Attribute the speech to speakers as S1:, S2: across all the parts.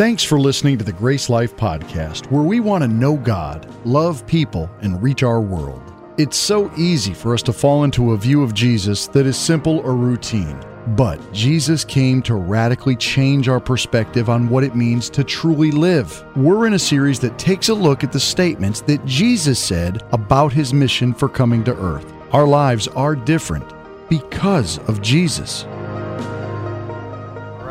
S1: Thanks for listening to the Grace Life Podcast, where we want to know God, love people, and reach our world. It's so easy for us to fall into a view of Jesus that is simple or routine. But Jesus came to radically change our perspective on what it means to truly live. We're in a series that takes a look at the statements that Jesus said about his mission for coming to earth. Our lives are different because of Jesus.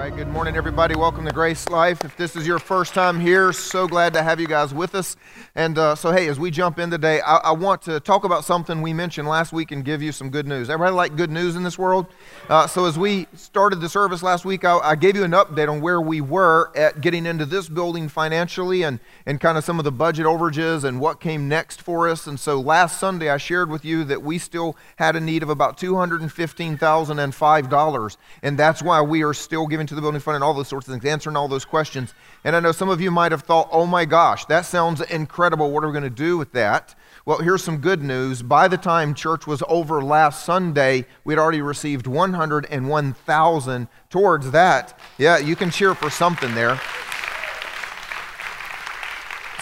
S2: Right, good morning, everybody. Welcome to Grace Life. If this is your first time here, so glad to have you guys with us. And uh, so, hey, as we jump in today, I, I, want to talk about something we mentioned last week and give you some good news. Everybody like good news in this world? Uh, so, as we started the service last week, I, I, gave you an update on where we were at getting into this building financially and, and kind of some of the budget overages and what came next for us. And so, last Sunday, I shared with you that we still had a need of about $215,005. And that's why we are still giving to the building fund and all those sorts of things, answering all those questions. And I know some of you might have thought, oh my gosh, that sounds incredible. What are we going to do with that? Well, here's some good news. By the time church was over last Sunday, we'd already received 101,000 towards that. Yeah, you can cheer for something there.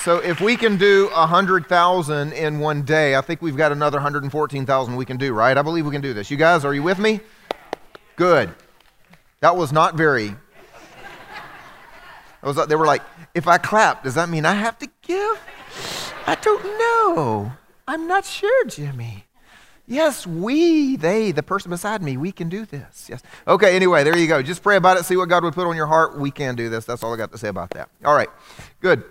S2: So if we can do 100,000 in one day, I think we've got another 114,000 we can do, right? I believe we can do this. You guys, are you with me? Good. That was not very was, they were like, if I clap, does that mean I have to give? I don't know. I'm not sure, Jimmy. Yes, we, they, the person beside me, we can do this. Yes. Okay, anyway, there you go. Just pray about it, see what God would put on your heart. We can do this. That's all I got to say about that. All right, good.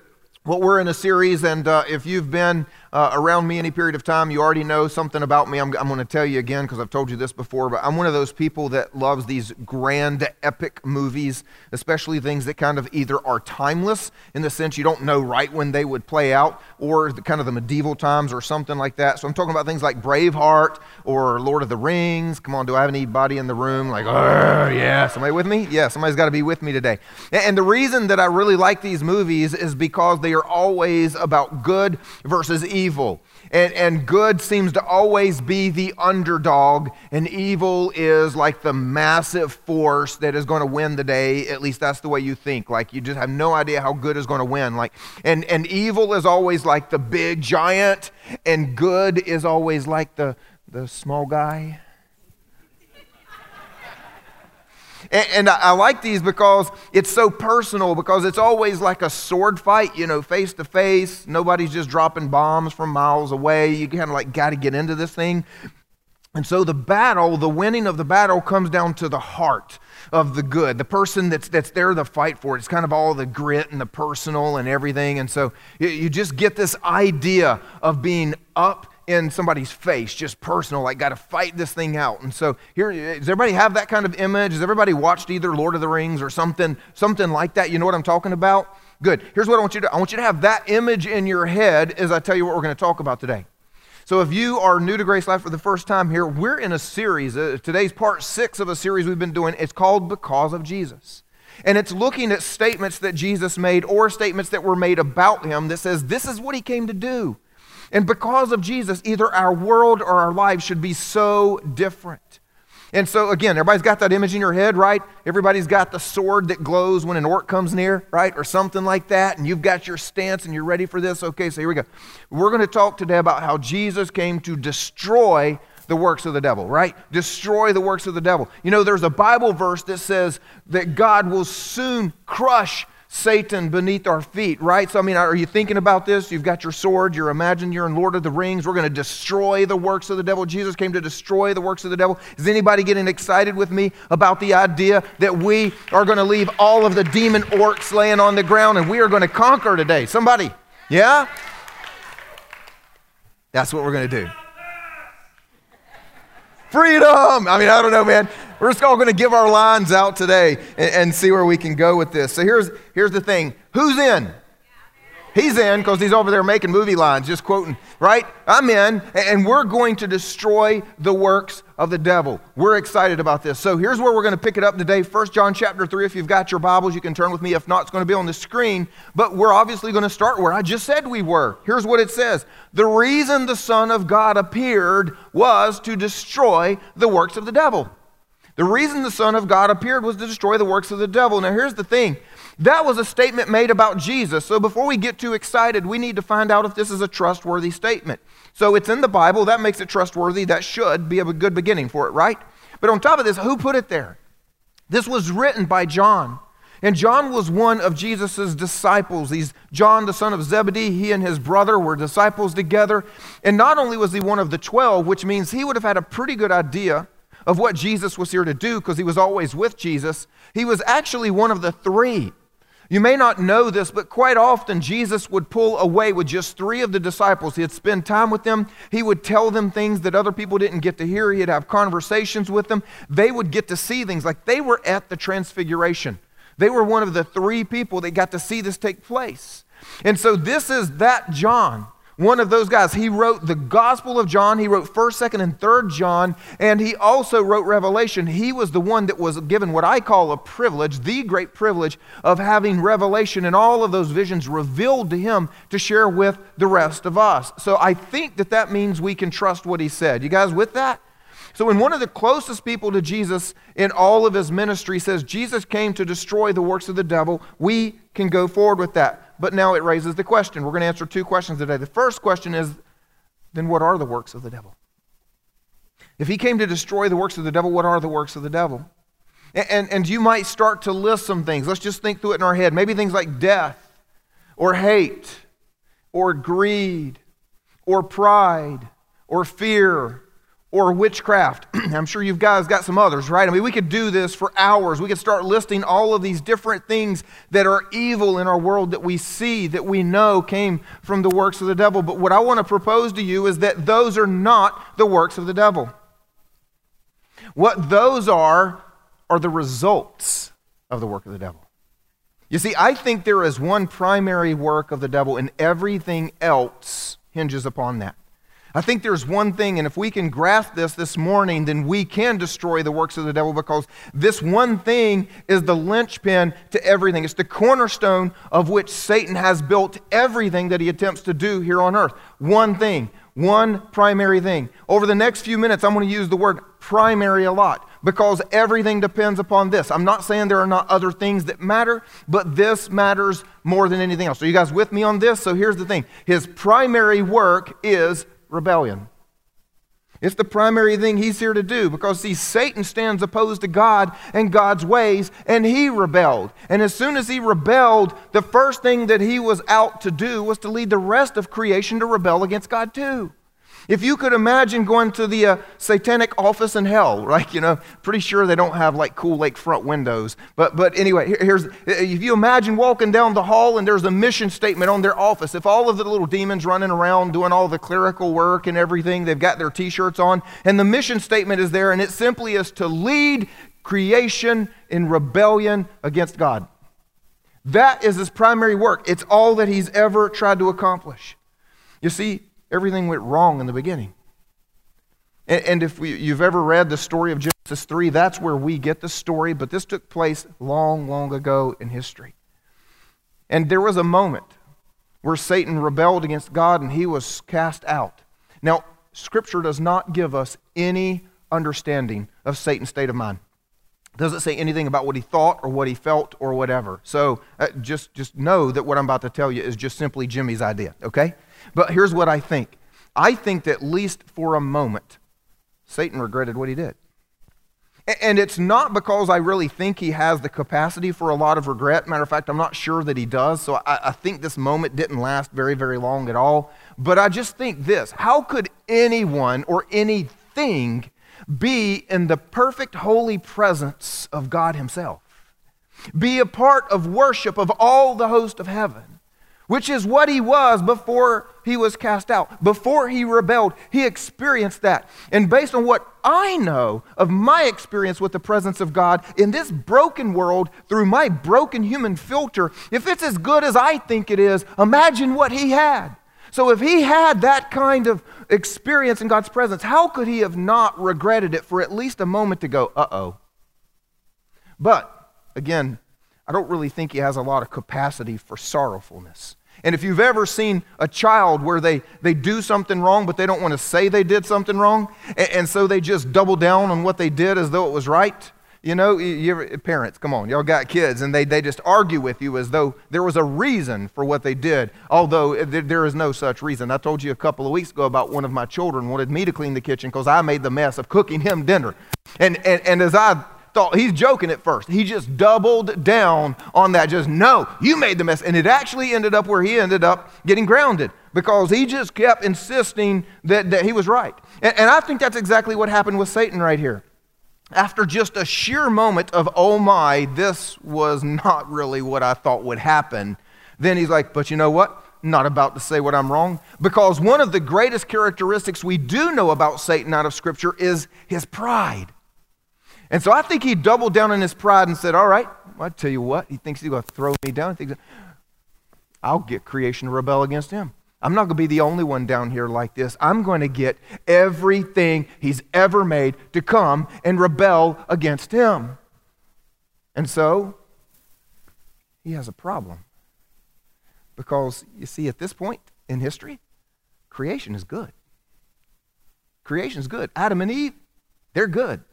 S2: Well, we're in a series, and uh, if you've been uh, around me any period of time, you already know something about me. I'm, I'm going to tell you again because I've told you this before, but I'm one of those people that loves these grand, epic movies, especially things that kind of either are timeless in the sense you don't know right when they would play out, or the, kind of the medieval times or something like that. So I'm talking about things like Braveheart or Lord of the Rings. Come on, do I have anybody in the room like, oh, yeah, somebody with me? Yeah, somebody's got to be with me today. And, and the reason that I really like these movies is because they are always about good versus evil evil. And, and good seems to always be the underdog, and evil is like the massive force that is going to win the day. At least that's the way you think. Like you just have no idea how good is going to win. Like, and, and evil is always like the big giant, and good is always like the, the small guy. And, and I, I, like these because it's so personal, because it's always like a sword fight, you know, face to face. Nobody's just dropping bombs from miles away. You kind of like got to get into this thing. And so the battle, the winning of the battle, comes down to the heart of the good, the person that's, that's there to fight for it. It's kind of all the grit and the personal and everything. And so you, you just get this idea of being up in somebody's face, just personal, like got to fight this thing out. And so here, does everybody have that kind of image? Has everybody watched either Lord of the Rings or something, something like that? You know what I'm talking about? Good. Here's what I want you to. I want you to have that image in your head as I tell you what we're going to talk about today. So if you are new to Grace Life for the first time here, we're in a series. Uh, today's part six of a series we've been doing. It's called Because of Jesus. And it's looking at statements that Jesus made or statements that were made about him that says this is what he came to do. And because of Jesus, either our world or our lives should be so different. And so, again, everybody's got that image in your head, right? Everybody's got the sword that glows when an orc comes near, right? Or something like that. And you've got your stance and you're ready for this. Okay, so here we go. We're going to talk today about how Jesus came to destroy the works of the devil, right? Destroy the works of the devil. You know, there's a Bible verse that says that God will soon crush Satan beneath our feet, right? So, I mean, are you thinking about this? You've got your sword, you're imagining you're in Lord of the Rings. We're going to destroy the works of the devil. Jesus came to destroy the works of the devil. Is anybody getting excited with me about the idea that we are going to leave all of the demon orcs laying on the ground and we are going to conquer today? Somebody, yeah? That's what we're going to do. Freedom! I mean, I don't know, man. We're just all going to give our lines out today and, and, see where we can go with this. So here's, here's the thing who's in? He's in because he's over there making movie lines, just quoting, right? I'm in, and we're going to destroy the works of the devil. We're excited about this. So here's where we're going to pick it up today. First John chapter 3. If you've got your Bibles, you can turn with me. If not, it's going to be on the screen. But we're obviously going to start where I just said we were. Here's what it says The reason the Son of God appeared was to destroy the works of the devil. The reason the Son of God appeared was to destroy the works of the devil. Now, here's the thing That was a statement made about Jesus. So before we get too excited, we need to find out if this is a trustworthy statement. So it's in the Bible. That makes it trustworthy. That should be a good beginning for it, right? But on top of this, who put it there? This was written by John. And John was one of Jesus' disciples. He's John, the son of Zebedee. He and his brother were disciples together. And not only was he one of the 12, which means he would have had a pretty good idea of what Jesus was here to do because he was always with Jesus, he was actually one of the three. You may not know this, but quite often Jesus would pull away with just three of the disciples. He'd spend time with them. He would tell them things that other people didn't get to hear. He'd have conversations with them. They would get to see things like they were at the transfiguration. They were one of the three people that got to see this take place. And so this is that John one of those guys. He wrote the Gospel of John, he wrote 1st, 2nd, and 3rd John, and he also wrote Revelation. He was the one that was given what I call a privilege, the great privilege of having revelation and all of those visions revealed to him to share with the rest of us. So I think that that means we can trust what he said. You guys with that? So, when one of the closest people to Jesus in all of his ministry says Jesus came to destroy the works of the devil, we can go forward with that. But now it raises the question. We're going to answer two questions today. The first question is then what are the works of the devil? If he came to destroy the works of the devil, what are the works of the devil? And, and, and you might start to list some things. Let's just think through it in our head. Maybe things like death, or hate, or greed, or pride, or fear, or witchcraft. I'm sure you guys got some others, right? I mean, we could do this for hours. We could start listing all of these different things that are evil in our world that we see, that we know came from the works of the devil. But what I want to propose to you is that those are not the works of the devil. What those are, are the results of the work of the devil. You see, I think there is one primary work of the devil, and everything else hinges upon that. I think there's one thing, and if we can grasp this this morning, then we can destroy the works of the devil because this one thing is the linchpin to everything. It's the cornerstone of which Satan has built everything that he attempts to do here on earth. One thing, one primary thing. Over the next few minutes, I'm going to use the word primary a lot because everything depends upon this. I'm not saying there are not other things that matter, but this matters more than anything else. So, you guys with me on this? So, here's the thing His primary work is rebellion. It's the primary thing he's here to do because, see, Satan stands opposed to God and God's ways, and he rebelled. And as soon as he rebelled, the first thing that he was out to do was to lead the rest of creation to rebel against God, too. If you could imagine going to the uh, satanic office in hell, right? You know, pretty sure they don't have like cool lakefront windows. But, but anyway, here, here's if you imagine walking down the hall and there's a mission statement on their office. If all of the little demons running around doing all the clerical work and everything, they've got their t shirts on, and the mission statement is there, and it simply is to lead creation in rebellion against God. That is his primary work. It's all that he's ever tried to accomplish. You see, everything went wrong in the beginning. And, and if we, you've ever read the story of Genesis 3, that's where we get the story, but this took place long, long ago in history. And there was a moment where Satan rebelled against God and he was cast out. Now, Scripture does not give us any understanding of Satan's state of mind. Doesn't say anything about what he thought or what he felt or whatever. So uh, just, just know that what I'm about to tell you is just simply Jimmy's idea, okay? But here's what I think I think that at least for a moment, Satan regretted what he did. And it's not because I really think he has the capacity for a lot of regret. Matter of fact, I'm not sure that he does. So I, I, think this moment didn't last very, very long at all. But I just think this how could anyone or anything be in the perfect holy presence of God Himself? Be a part of worship of all the host of heaven which is what he was before he was cast out. Before he rebelled, he experienced that. And based on what I know of my experience with the presence of God in this broken world through my broken human filter, if it's as good as I think it is, imagine what he had. So if he had that kind of experience in God's presence, how could he have not regretted it for at least a moment to go, uh oh? But again, I don't really think he has a lot of capacity for sorrowfulness. And if you've ever seen a child where they, they do something wrong, but they don't want to say they did something wrong, and, and so they just double down on what they did as though it was right, You know, you parents, come on, y'all got kids, and they, they just argue with you as though there was a reason for what they did, although there is no such reason. I told you a couple of weeks ago about one of my children wanted me to clean the kitchen because I made the mess of cooking him dinner. And, and, and as I thought, he's joking at first, he just doubled down on that. Just, no, you made the mess. And it actually ended up where he ended up getting grounded because he just kept insisting that, that he was right. And, and I think that's exactly what happened with Satan right here after just a sheer moment of, oh my, this was not really what I thought would happen, then he's like, but you know what? Not about to say what I'm wrong. Because one of the greatest characteristics we do know about Satan out of Scripture is his pride. And so I think he doubled down on his pride and said, all right, I tell you what, he thinks he's going to throw me down. He thinks, I'll get creation to rebel against him. I'm not going to be the only one down here like this. I'm going to get everything he's ever made to come and rebel against him. And so, he has a problem. Because, you see, at this point in history, creation is good. Creation is good. Adam and Eve, they're good.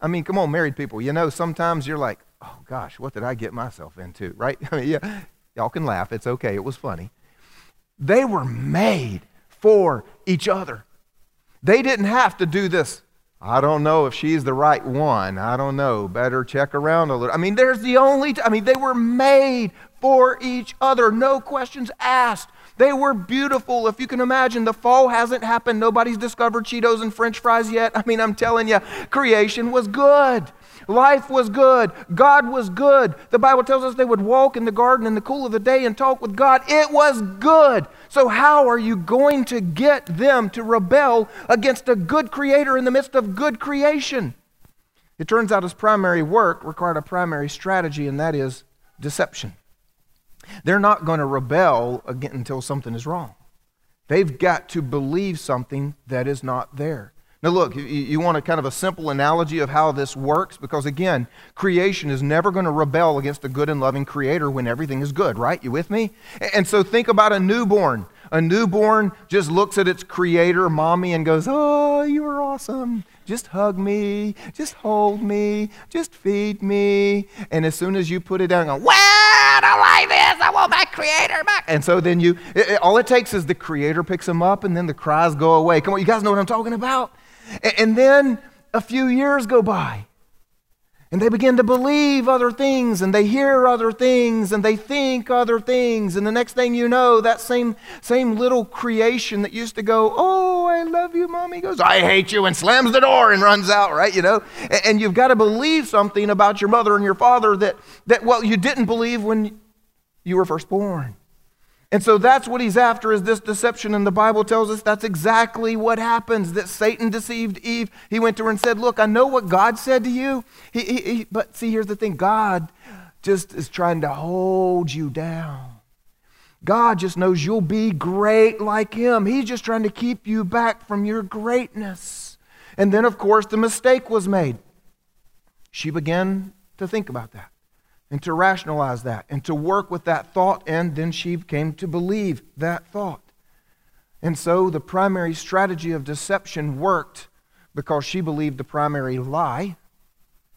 S2: I mean, come on, married people. You know, sometimes you're like, oh gosh, what did I get myself into, right? I mean, yeah, y'all can laugh. It's okay. It was funny. They were made for each other. They didn't have to do this. I don't know if she's the right one. I don't know. Better check around a little. I mean, there's the only, t- I mean, they were made for each other. No questions asked. They were beautiful. If you can imagine, the fall hasn't happened. Nobody's discovered Cheetos and French fries yet. I mean, I'm telling you, creation was good. Life was good. God was good. The Bible tells us they would walk in the garden in the cool of the day and talk with God. It was good. So, how are you going to get them to rebel against a good creator in the midst of good creation? It turns out his primary work required a primary strategy, and that is deception. They're not going to rebel again until something is wrong. They've got to believe something that is not there. Now, look, you want a kind of a simple analogy of how this works? Because again, creation is never going to rebel against a good and loving creator when everything is good, right? You with me? And so think about a newborn. A newborn just looks at its creator, mommy, and goes, Oh, you are awesome. Just hug me. Just hold me. Just feed me. And as soon as you put it down, go, Well, I don't like this. I want my creator back. And so then you, it, it, all it takes is the creator picks him up, and then the cries go away. Come on, you guys know what I'm talking about? And then a few years go by. And they begin to believe other things, and they hear other things, and they think other things. And the next thing you know, that same, same little creation that used to go, Oh, I love you, mommy, goes, I hate you, and slams the door and runs out, right? You know? And you've got to believe something about your mother and your father that, that well, you didn't believe when you were first born. And so that's what he's after is this deception. And the Bible tells us that's exactly what happens that Satan deceived Eve. He went to her and said, Look, I know what God said to you. He, he, he, but see, here's the thing God just is trying to hold you down. God just knows you'll be great like him. He's just trying to keep you back from your greatness. And then, of course, the mistake was made. She began to think about that and to rationalize that and to work with that thought, and then she came to believe that thought. And so the primary strategy of deception worked because she believed the primary lie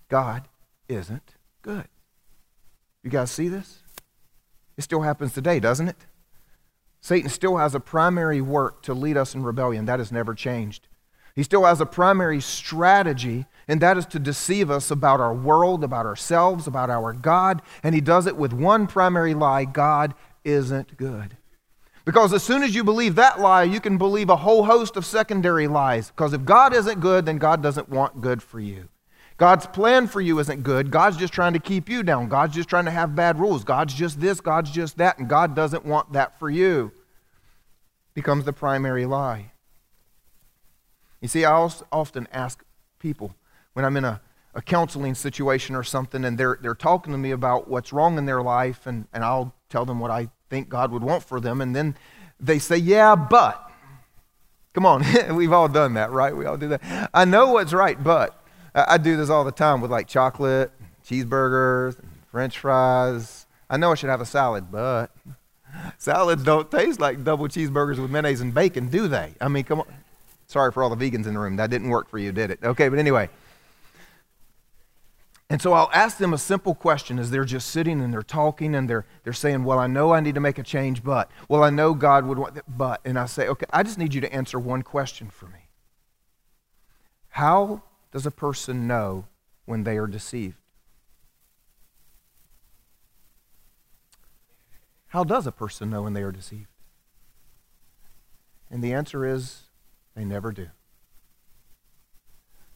S2: God isn't good. You guys see this? It still happens today, doesn't it? Satan still has a primary work to lead us in rebellion. That has never changed. He still has a primary strategy and that is to deceive us about our world, about ourselves, about our God. And he does it with one primary lie God isn't good. Because as soon as you believe that lie, you can believe a whole host of secondary lies. Because if God isn't good, then God doesn't want good for you. God's plan for you isn't good. God's just trying to keep you down. God's just trying to have bad rules. God's just this, God's just that, and God doesn't want that for you. Becomes the primary lie. You see, I often ask people, when I'm in a, a counseling situation or something and they're, they're talking to me about what's wrong in their life, and, and I'll tell them what I think God would want for them, and then they say, Yeah, but. Come on, we've all done that, right? We all do that. I know what's right, but. I, I do this all the time with like chocolate, cheeseburgers, french fries. I know I should have a salad, but salads don't taste like double cheeseburgers with mayonnaise and bacon, do they? I mean, come on. Sorry for all the vegans in the room. That didn't work for you, did it? Okay, but anyway. And so I'll ask them a simple question as they're just sitting and they're talking and they're, they're saying, Well, I know I need to make a change, but, well, I know God would want that, but. And I say, Okay, I just need you to answer one question for me. How does a person know when they are deceived? How does a person know when they are deceived? And the answer is they never do.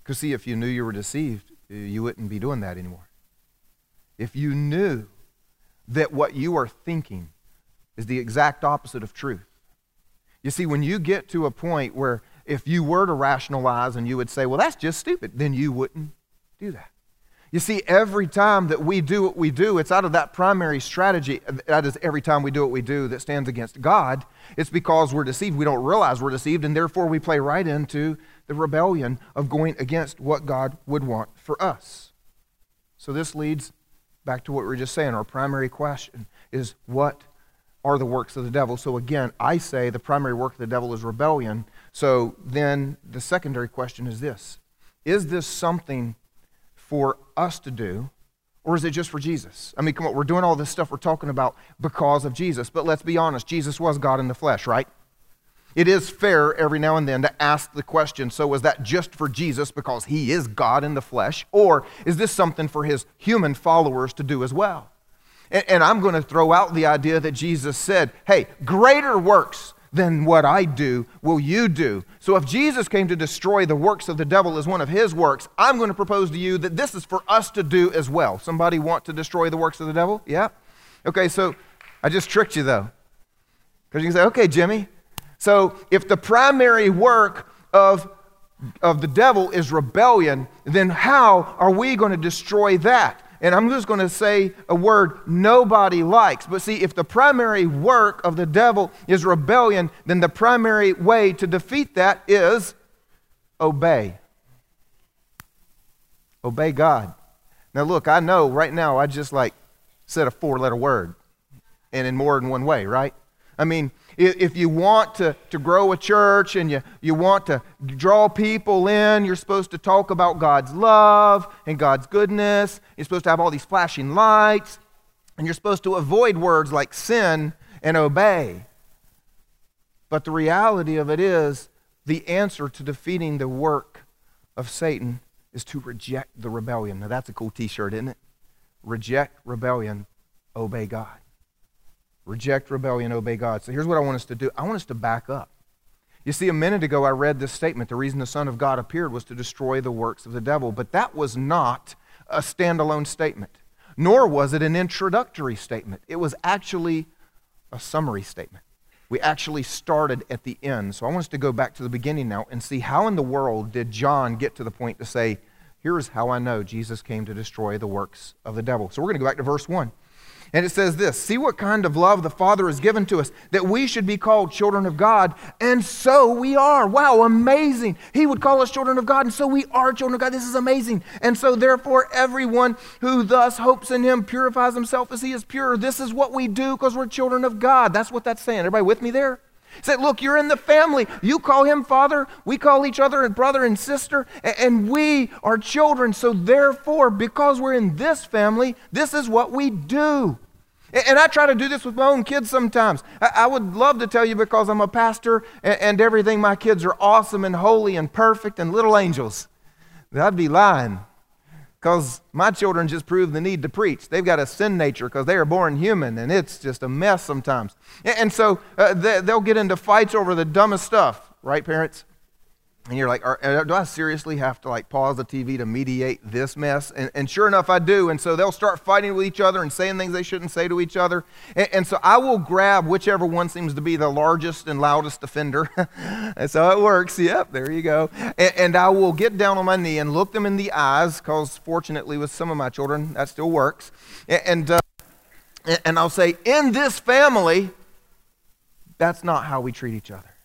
S2: Because, see, if you knew you were deceived, Uh, you wouldn't be doing that anymore. If you knew that what you are thinking is the exact opposite of truth. You see, when you get to a point where if you were to rationalize and you would say, well, that's just stupid, then you wouldn't do that. You see, every time that we do what we do, it's out of that primary strategy. That is, every time we do what we do that stands against God, it's because we're deceived. We don't realize we're deceived, and therefore we play right into the rebellion of going against what God would want for us. So this leads back to what we were just saying. Our primary question is what are the works of the devil? So again, I say the primary work of the devil is rebellion. So then the secondary question is this Is this something for us to do? Or is it just for Jesus? I mean, come on, we're doing all this stuff we're talking about because of Jesus. But let's be honest, Jesus was God in the flesh, right? It is fair every now and then to ask the question so, was that just for Jesus because he is God in the flesh? Or is this something for his human followers to do as well? And, and I'm going to throw out the idea that Jesus said, hey, greater works than what I do will you do. So if Jesus came to destroy the works of the devil as one of his works, I'm going to propose to you that this is for us to do as well. Somebody want to destroy the works of the devil? Yeah? Okay, so I just tricked you though. Because you can say, okay, Jimmy, so if the primary work of, of the devil is rebellion, then how are we going to destroy that? And I'm just going to say a word nobody likes. But see, if the primary work of the devil is rebellion, then the primary way to defeat that is obey. Obey God. Now, look, I know right now I just like said a four letter word and in more than one way, right? I mean, if you want to, to grow a church and you, you want to draw people in, you're supposed to talk about God's love and God's goodness. You're supposed to have all these flashing lights. And you're supposed to avoid words like sin and obey. But the reality of it is, the answer to defeating the work of Satan is to reject the rebellion. Now, that's a cool t shirt, isn't it? Reject rebellion, obey God. Reject rebellion, obey God. So here's what I want us to do I want us to back up. You see, a minute ago I read this statement the reason the Son of God appeared was to destroy the works of the devil. But that was not a standalone statement, nor was it an introductory statement. It was actually a summary statement. We actually started at the end. So I want us to go back to the beginning now and see how in the world did John get to the point to say, Here's how I know Jesus came to destroy the works of the devil. So we're going to go back to verse 1. And it says this See what kind of love the Father has given to us, that we should be called children of God. And so we are. Wow, amazing. He would call us children of God, and so we are children of God. This is amazing. And so, therefore, everyone who thus hopes in Him purifies himself as He is pure. This is what we do because we're children of God. That's what that's saying. Everybody with me there? Say, look, you're in the family. You call him father. We call each other brother and sister, and we are children. So, therefore, because we're in this family, this is what we do. And I try to do this with my own kids sometimes. I would love to tell you because I'm a pastor and everything, my kids are awesome and holy and perfect and little angels. I'd be lying because my children just prove the need to preach. They've got a sin nature because they are born human and it's just a mess sometimes. And so uh, they'll get into fights over the dumbest stuff, right, parents? And you're like, uh, do I seriously have to like pause the TV to mediate this mess? And, and, sure enough, I do. And so they'll start fighting with each other and saying things they shouldn't say to each other. And, and so I will grab whichever one seems to be the largest and loudest offender. That's how it works. Yep, there you go. And, and, I will get down on my knee and look them in the eyes, because fortunately, with some of my children, that still works. And, uh, and I'll say, in this family, that's not how we treat each other.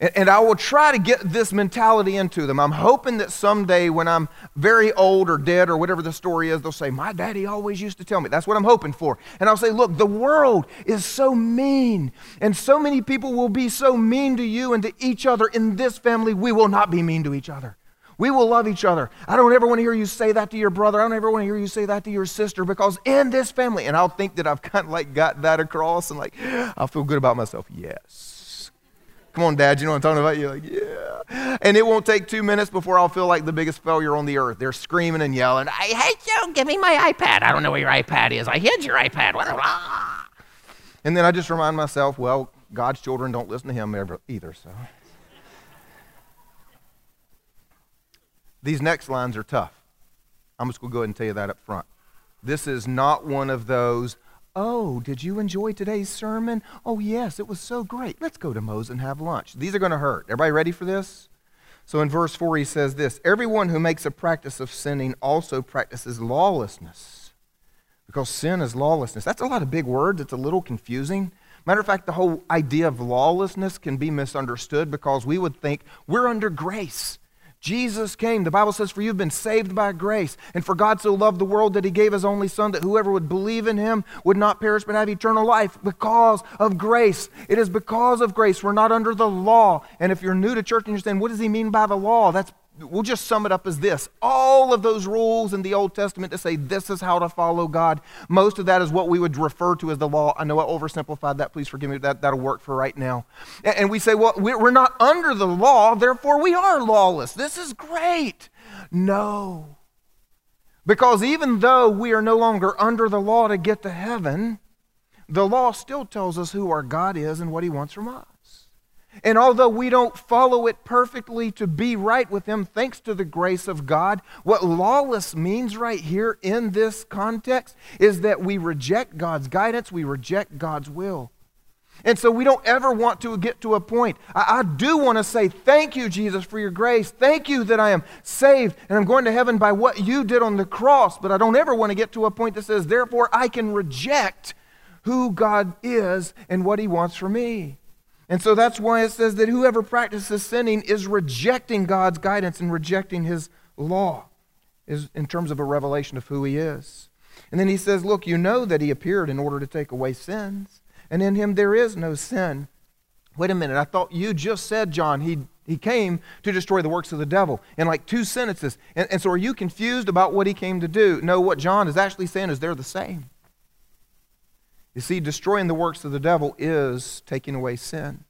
S2: And I will try to get this mentality into them. I'm hoping that someday when I'm very old or dead or whatever the story is, they'll say, My daddy always used to tell me. That's what I'm hoping for. And I'll say, Look, the world is so mean. And so many people will be so mean to you and to each other. In this family, we will not be mean to each other. We will love each other. I don't ever want to hear you say that to your brother. I don't ever want to hear you say that to your sister because in this family, and I'll think that I've kind of like got that across and like, I'll feel good about myself. Yes. Come on, Dad, you know what I'm talking about? You're like, yeah. And it won't take two minutes before I'll feel like the biggest failure on the earth. They're screaming and yelling, I hate you. Give me my iPad. I don't know where your iPad is. I hid your iPad. And then I just remind myself, well, God's children don't listen to him ever, either, so. These next lines are tough. I'm just going to go ahead and tell you that up front. This is not one of those, oh, did you enjoy today's sermon? Oh, yes, it was so great. Let's go to Moe's and have lunch. These are going to hurt. Everybody ready for this? So in verse 4, he says this Everyone who makes a practice of sinning also practices lawlessness. Because sin is lawlessness. That's a lot of big words. It's a little confusing. Matter of fact, the whole idea of lawlessness can be misunderstood because we would think we're under grace. Jesus came. The Bible says, For you've been saved by grace. And for God so loved the world that he gave his only Son, that whoever would believe in him would not perish but have eternal life because of grace. It is because of grace. We're not under the law. And if you're new to church and you're saying, What does he mean by the law? That's we'll just sum it up as this all of those rules in the Old Testament to say this is how to follow God, most of that is what we would refer to as the law. I know I oversimplified that. Please forgive me. That, that'll work for right now. And we say, well, we're not under the law, therefore we are lawless. This is great. No. Because even though we are no longer under the law to get to heaven, the law still tells us who our God is and what he wants from us. And although we don't follow it perfectly to be right with Him, thanks to the grace of God, what lawless means right here in this context is that we reject God's guidance, we reject God's will. And so we don't ever want to get to a point. I, I, do want to say, Thank you, Jesus, for your grace. Thank you that I am saved and I'm going to heaven by what you did on the cross. But I don't ever want to get to a point that says, Therefore, I can reject who God is and what He wants for me. And so that's why it says that whoever practices sinning is rejecting God's guidance and rejecting his law is in terms of a revelation of who he is. And then he says, Look, you know that he appeared in order to take away sins, and in him there is no sin. Wait a minute, I thought you just said, John, he, he came to destroy the works of the devil in like two sentences. And, and so are you confused about what he came to do? No, what John is actually saying is they're the same. You see, destroying the works of the devil is taking away sin.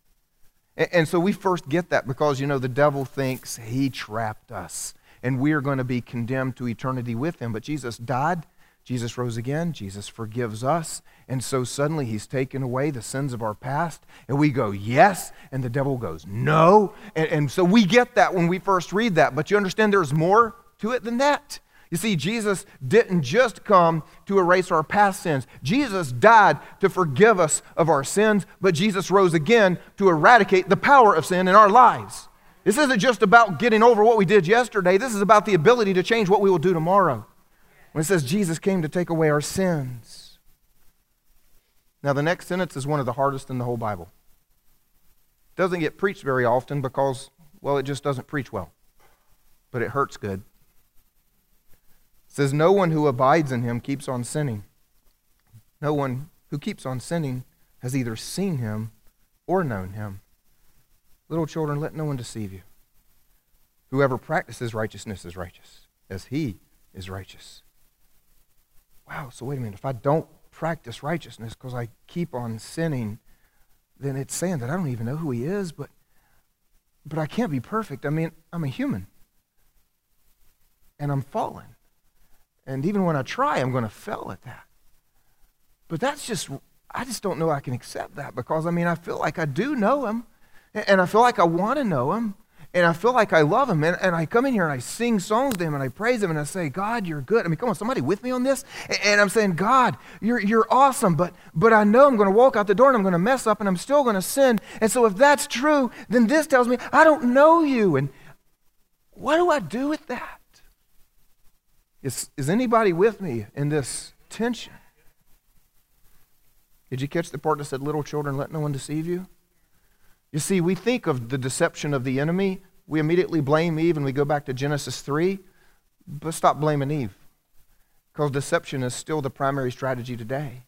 S2: And, so we first get that because, you know, the devil thinks he trapped us and we are going to be condemned to eternity with him. But Jesus died, Jesus rose again, Jesus forgives us. And so suddenly he's taken away the sins of our past. And we go, yes. And the devil goes, no. And, and so we get that when we first read that. But you understand there's more to it than that. You see, Jesus didn't just come to erase our past sins. Jesus died to forgive us of our sins, but Jesus rose again to eradicate the power of sin in our lives. This isn't just about getting over what we did yesterday. This is about the ability to change what we will do tomorrow. When it says Jesus came to take away our sins. Now, the next sentence is one of the hardest in the whole Bible. It doesn't get preached very often because, well, it just doesn't preach well. But it hurts good says, No one who abides in him keeps on sinning. No one who keeps on sinning has either seen him or known him. Little children, let no one deceive you. Whoever practices righteousness is righteous, as he is righteous. Wow, so wait a minute. If I don't practice righteousness because I keep on sinning, then it's saying that I don't even know who he is, but, but I can't be perfect. I mean, I'm a human. And I'm fallen. And even when I try, I'm going to fail at that. But that's just, I just don't know I can accept that because, I mean, I feel like I do know him. And I feel like I want to know him. And I feel like I love him. And, and I come in here and I sing songs to him and I praise him and I say, God, you're good. I mean, come on, somebody with me on this? And I'm saying, God, you're, you're awesome. But, but I know I'm going to walk out the door and I'm going to mess up and I'm still going to sin. And so if that's true, then this tells me I don't know you. And what do I do with that? Is, is anybody with me in this tension? Did you catch the part that said, Little children, let no one deceive you? You see, we think of the deception of the enemy. We immediately blame Eve and we go back to Genesis 3. But stop blaming Eve because deception is still the primary strategy today.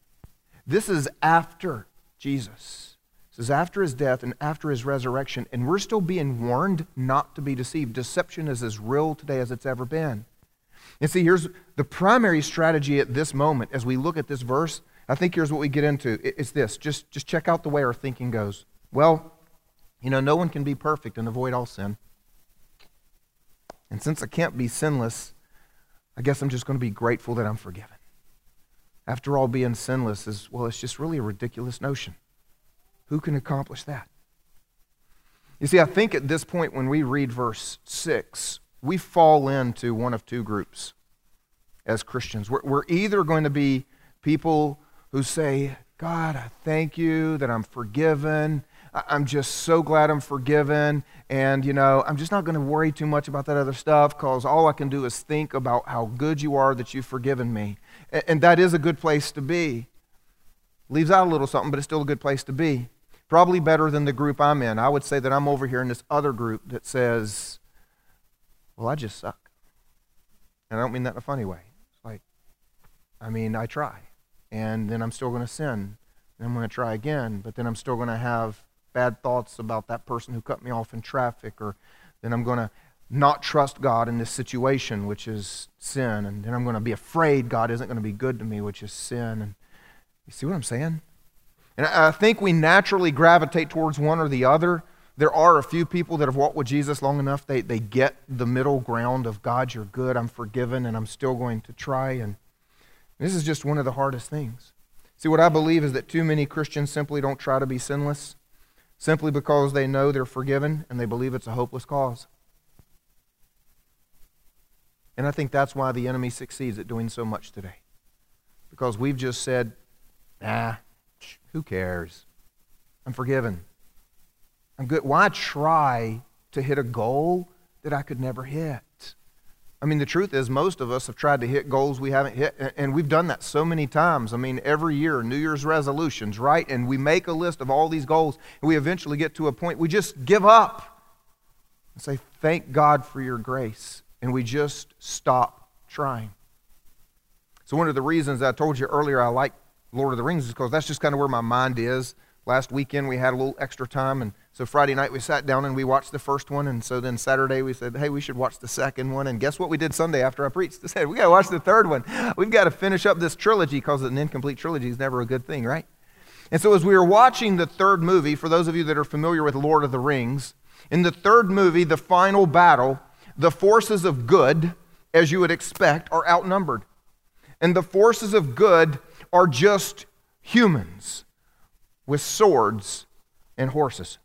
S2: This is after Jesus. This is after his death and after his resurrection, and we're still being warned not to be deceived. Deception is as real today as it's ever been. And see, here's the primary strategy at this moment as we look at this verse. I think here's what we get into. It's this. Just, just check out the way our thinking goes. Well, you know, no one can be perfect and avoid all sin. And since I can't be sinless, I guess I'm just going to be grateful that I'm forgiven. After all, being sinless is, well, it's just really a ridiculous notion. Who can accomplish that? You see, I think at this point when we read verse 6, we fall into one of two groups as Christians. We're, we're either going to be people who say, God, I thank you that I'm forgiven. I'm just so glad I'm forgiven. And, you know, I'm just not going to worry too much about that other stuff because all I can do is think about how good you are that you've forgiven me. And, and that is a good place to be. Leaves out a little something, but it's still a good place to be. Probably better than the group I'm in. I would say that I'm over here in this other group that says, well, I just suck. And I don't mean that in a funny way. It's like, I mean, I try. And then I'm still going to sin. And I'm going to try again. But then I'm still going to have bad thoughts about that person who cut me off in traffic. Or then I'm going to not trust God in this situation, which is sin. And then I'm going to be afraid God isn't going to be good to me, which is sin. And you see what I'm saying? And I think we naturally gravitate towards one or the other. There are a few people that have walked with Jesus long enough, they, they get the middle ground of God, you're good, I'm forgiven, and I'm still going to try. And this is just one of the hardest things. See, what I believe is that too many Christians simply don't try to be sinless simply because they know they're forgiven and they believe it's a hopeless cause. And I think that's why the enemy succeeds at doing so much today. Because we've just said, nah, who cares? I'm forgiven. I'm good. Why try to hit a goal that I could never hit? I mean, the truth is, most of us have tried to hit goals we haven't hit, and we've done that so many times. I mean, every year, New Year's resolutions, right? And we make a list of all these goals, and we eventually get to a point we just give up and say, Thank God for your grace. And we just stop trying. So, one of the reasons I told you earlier I like Lord of the Rings is because that's just kind of where my mind is. Last weekend we had a little extra time, and so Friday night we sat down and we watched the first one, and so then Saturday we said, hey, we should watch the second one. And guess what we did Sunday after I preached? I said, we got to watch the third one. We've got to finish up this trilogy because an incomplete trilogy is never a good thing, right? And so as we were watching the third movie, for those of you that are familiar with Lord of the Rings, in the third movie, the final battle, the forces of good, as you would expect, are outnumbered. And the forces of good are just humans with swords and horses.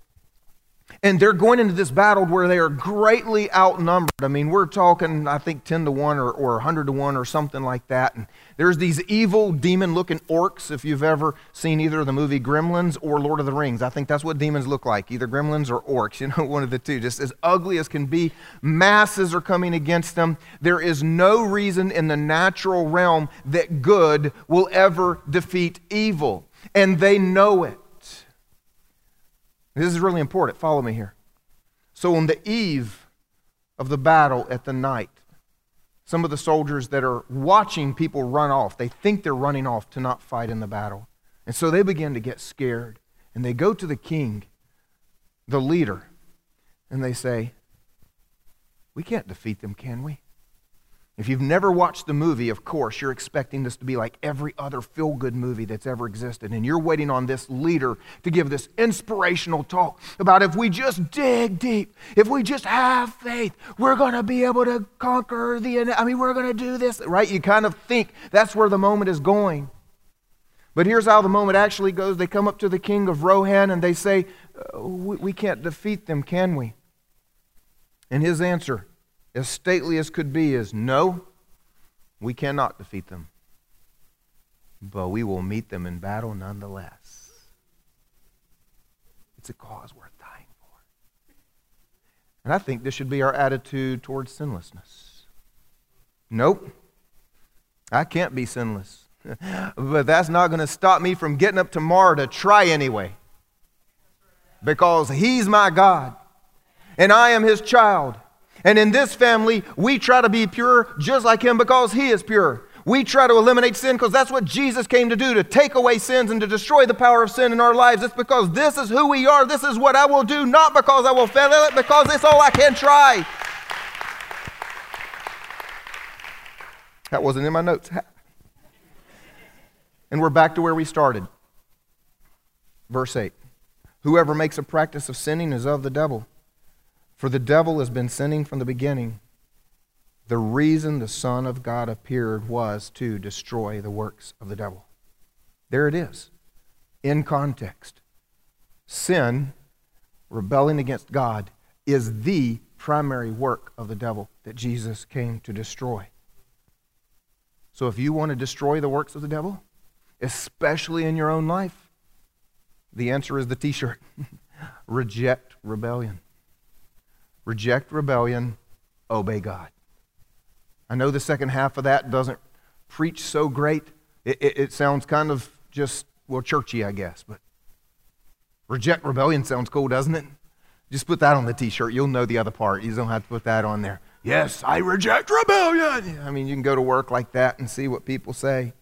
S2: And they're going into this battle where they are greatly outnumbered. I mean, we're talking, I think, 10 to 1 or, or 100 to 1 or something like that. And there's these evil, demon looking orcs, if you've ever seen either the movie Gremlins or Lord of the Rings. I think that's what demons look like either gremlins or orcs, you know, one of the two. Just as ugly as can be. Masses are coming against them. There is no reason in the natural realm that good will ever defeat evil and they know it. This is really important. Follow me here. So, on the eve of the battle at the night, some of the soldiers that are watching people run off, they think they're running off to not fight in the battle. And so they begin to get scared. And they go to the king, the leader, and they say, We can't defeat them, can we? If you've never watched the movie, of course, you're expecting this to be like every other feel good movie that's ever existed. And you're waiting on this leader to give this inspirational talk about if we just dig deep, if we just have faith, we're going to be able to conquer the, I mean, we're going to do this, right? You kind of think that's where the moment is going. But here's how the moment actually goes. They come up to the king of Rohan and they say, uh, we, we can't defeat them, can we? And his answer, as stately as could be, is no, we cannot defeat them, but we will meet them in battle nonetheless. It's a cause worth dying for. And I think this should be our attitude towards sinlessness. Nope, I can't be sinless. but that's not going to stop me from getting up tomorrow to try anyway. Because He's my God, and I am His child. And in this family, we try to be pure just like him because he is pure. We try to eliminate sin because that's what Jesus came to do to take away sins and to destroy the power of sin in our lives. It's because this is who we are. This is what I will do, not because I will fail it, because it's all I can try. That wasn't in my notes. And we're back to where we started. Verse 8 Whoever makes a practice of sinning is of the devil, for the devil has been sinning from the beginning. The reason the Son of God appeared was to destroy the works of the devil. There it is, in context. Sin, rebelling against God, is the primary work of the devil that Jesus came to destroy. So if you want to destroy the works of the devil, especially in your own life, the answer is the t shirt reject rebellion. Reject rebellion, obey God. I know the second half of that doesn't preach so great. It, it, it sounds kind of just, well, churchy, I guess, but reject rebellion sounds cool, doesn't it? Just put that on the t shirt. You'll know the other part. You don't have to put that on there. Yes, I reject rebellion. I mean, you can go to work like that and see what people say.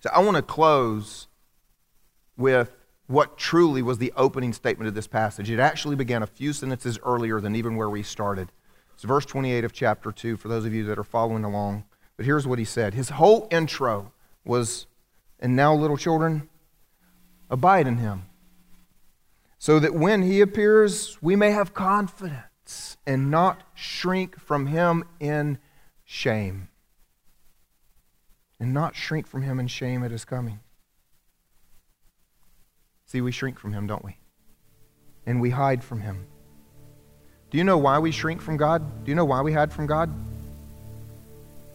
S2: So I want to close with what truly was the opening statement of this passage. It actually began a few sentences earlier than even where we started. It's verse 28 of chapter 2 for those of you that are following along. But here's what he said. His whole intro was, and now, little children, abide in him, so that when he appears, we may have confidence and not shrink from him in shame. And not shrink from him in shame at his coming. See, we shrink from him, don't we? And we hide from him. Do you know why we shrink from God? Do you know why we hide from God?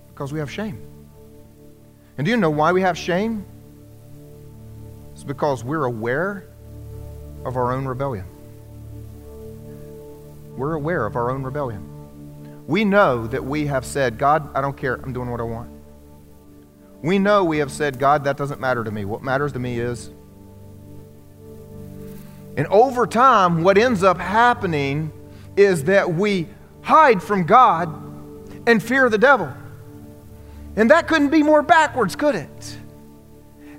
S2: Because we have shame. And do you know why we have shame? It's because we're aware of our own rebellion. We're aware of our own rebellion. We know that we have said, God, I don't care. I'm doing what I want. We know we have said, God, that doesn't matter to me. What matters to me is. And over time, what ends up happening is that we hide from God and fear the devil. And that couldn't be more backwards, could it?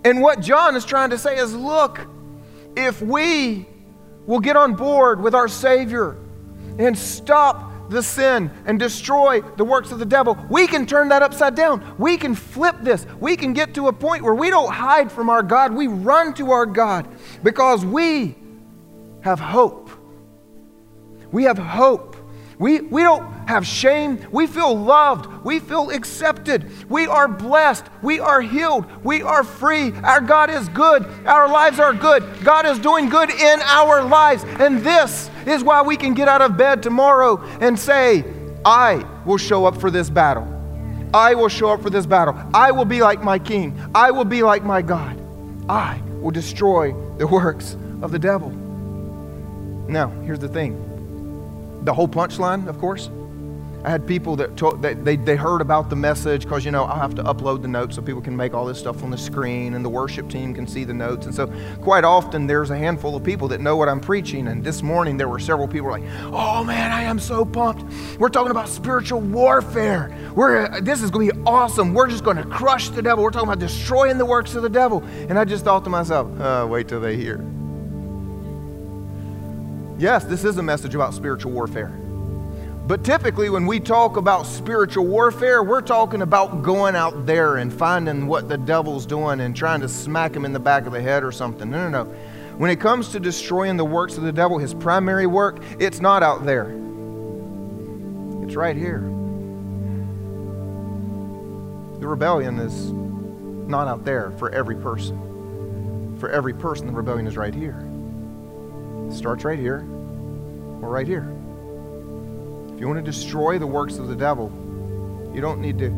S2: And what John is trying to say is look, if we will get on board with our Savior and stop the sin and destroy the works of the devil, we can turn that upside down. We can flip this. We can get to a point where we don't hide from our God, we run to our God because we have hope. We have hope. We, we don't have shame. We feel loved. We feel accepted. We are blessed. We are healed. We are free. Our God is good. Our lives are good. God is doing good in our lives. And this is why we can get out of bed tomorrow and say, I will show up for this battle. I will show up for this battle. I will be like my king. I will be like my God. I will destroy the works of the devil. Now, here's the thing the whole punchline, of course. I had people that, told, that they, they heard about the message because, you know, I'll have to upload the notes so people can make all this stuff on the screen and the worship team can see the notes. And so, quite often, there's a handful of people that know what I'm preaching. And this morning, there were several people like, oh man, I am so pumped. We're talking about spiritual warfare. We're, this is going to be awesome. We're just going to crush the devil. We're talking about destroying the works of the devil. And I just thought to myself, uh, wait till they hear. Yes, this is a message about spiritual warfare. But typically, when we talk about spiritual warfare, we're talking about going out there and finding what the devil's doing and trying to smack him in the back of the head or something. No, no, no. When it comes to destroying the works of the devil, his primary work, it's not out there, it's right here. The rebellion is not out there for every person. For every person, the rebellion is right here. Starts right here or right here. If you want to destroy the works of the devil, you don't need to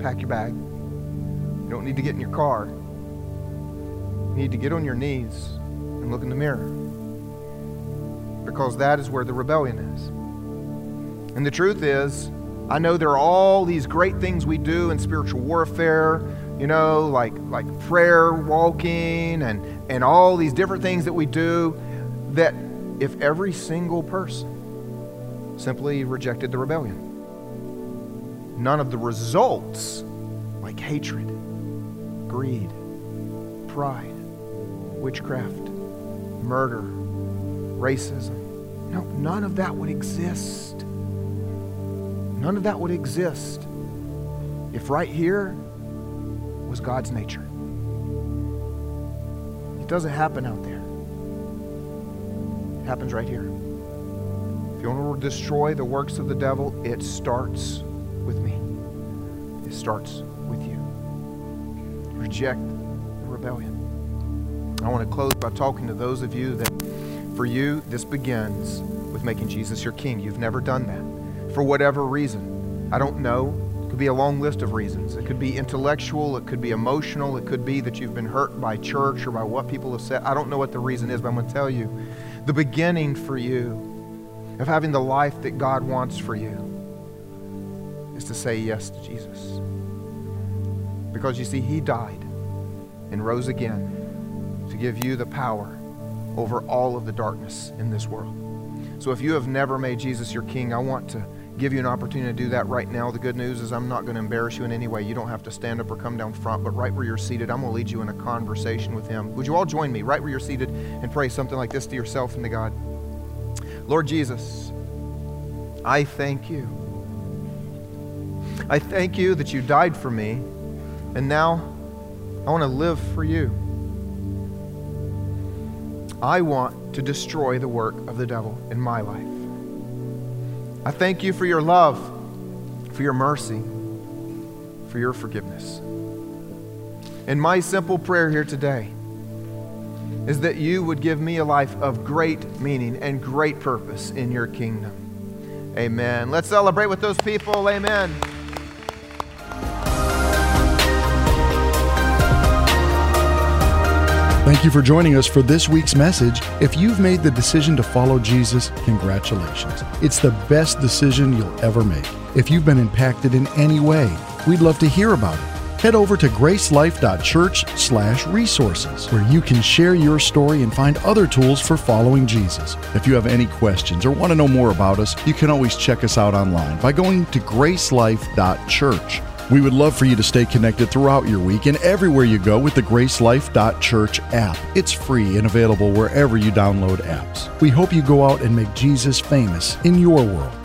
S2: pack your bag. You don't need to get in your car. You need to get on your knees and look in the mirror. Because that is where the rebellion is. And the truth is, I know there are all these great things we do in spiritual warfare, you know, like, like prayer walking and, and all these different things that we do that if every single person simply rejected the rebellion, none of the results like hatred, greed, pride, witchcraft, murder, racism. No, none of that would exist. None of that would exist if right here was God's nature. Doesn't happen out there. It happens right here. If you want to destroy the works of the devil, it starts with me. It starts with you. Reject the rebellion. I want to close by talking to those of you that, for you, this begins with making Jesus your king. You've never done that. For whatever reason. I don't know. It could be a long list of reasons. It could be intellectual, it could be emotional, it could be that you've been hurt by church or by what people have said. I don't know what the reason is, but I'm going to tell you. The beginning for you of having the life that God wants for you is to say yes to Jesus. Because you see, He died and rose again to give you the power over all of the darkness in this world. So if you have never made Jesus your King, I want to give you an opportunity to do that right now. The good news is I'm not going to embarrass you in any way. You don't have to stand up or come down front, but right where you're seated, I'm going to lead you in a conversation with Him. Would you all join me right where you're seated and pray something like this to yourself and to God? Lord Jesus, I thank you. I thank you that you died for me, and now I want to live for you. I want to destroy the work of the devil in my life. I thank you for your love, for your mercy, for your forgiveness. And my simple prayer here today is that you would give me a life of great meaning and great purpose in your kingdom. Amen. Let's celebrate with those people. Amen.
S1: Thank you for joining us for this week's message. If you've made the decision to follow Jesus, congratulations. It's the best decision you'll ever make. If you've been impacted in any way, we'd love to hear about it. Head over to gracelife.church/resources where you can share your story and find other tools for following Jesus. If you have any questions or want to know more about us, you can always check us out online by going to gracelife.church. We would love for you to stay connected throughout your week and everywhere you go with the GraceLife.Church app. It's free and available wherever you download apps. We hope you go out and make Jesus famous in your world.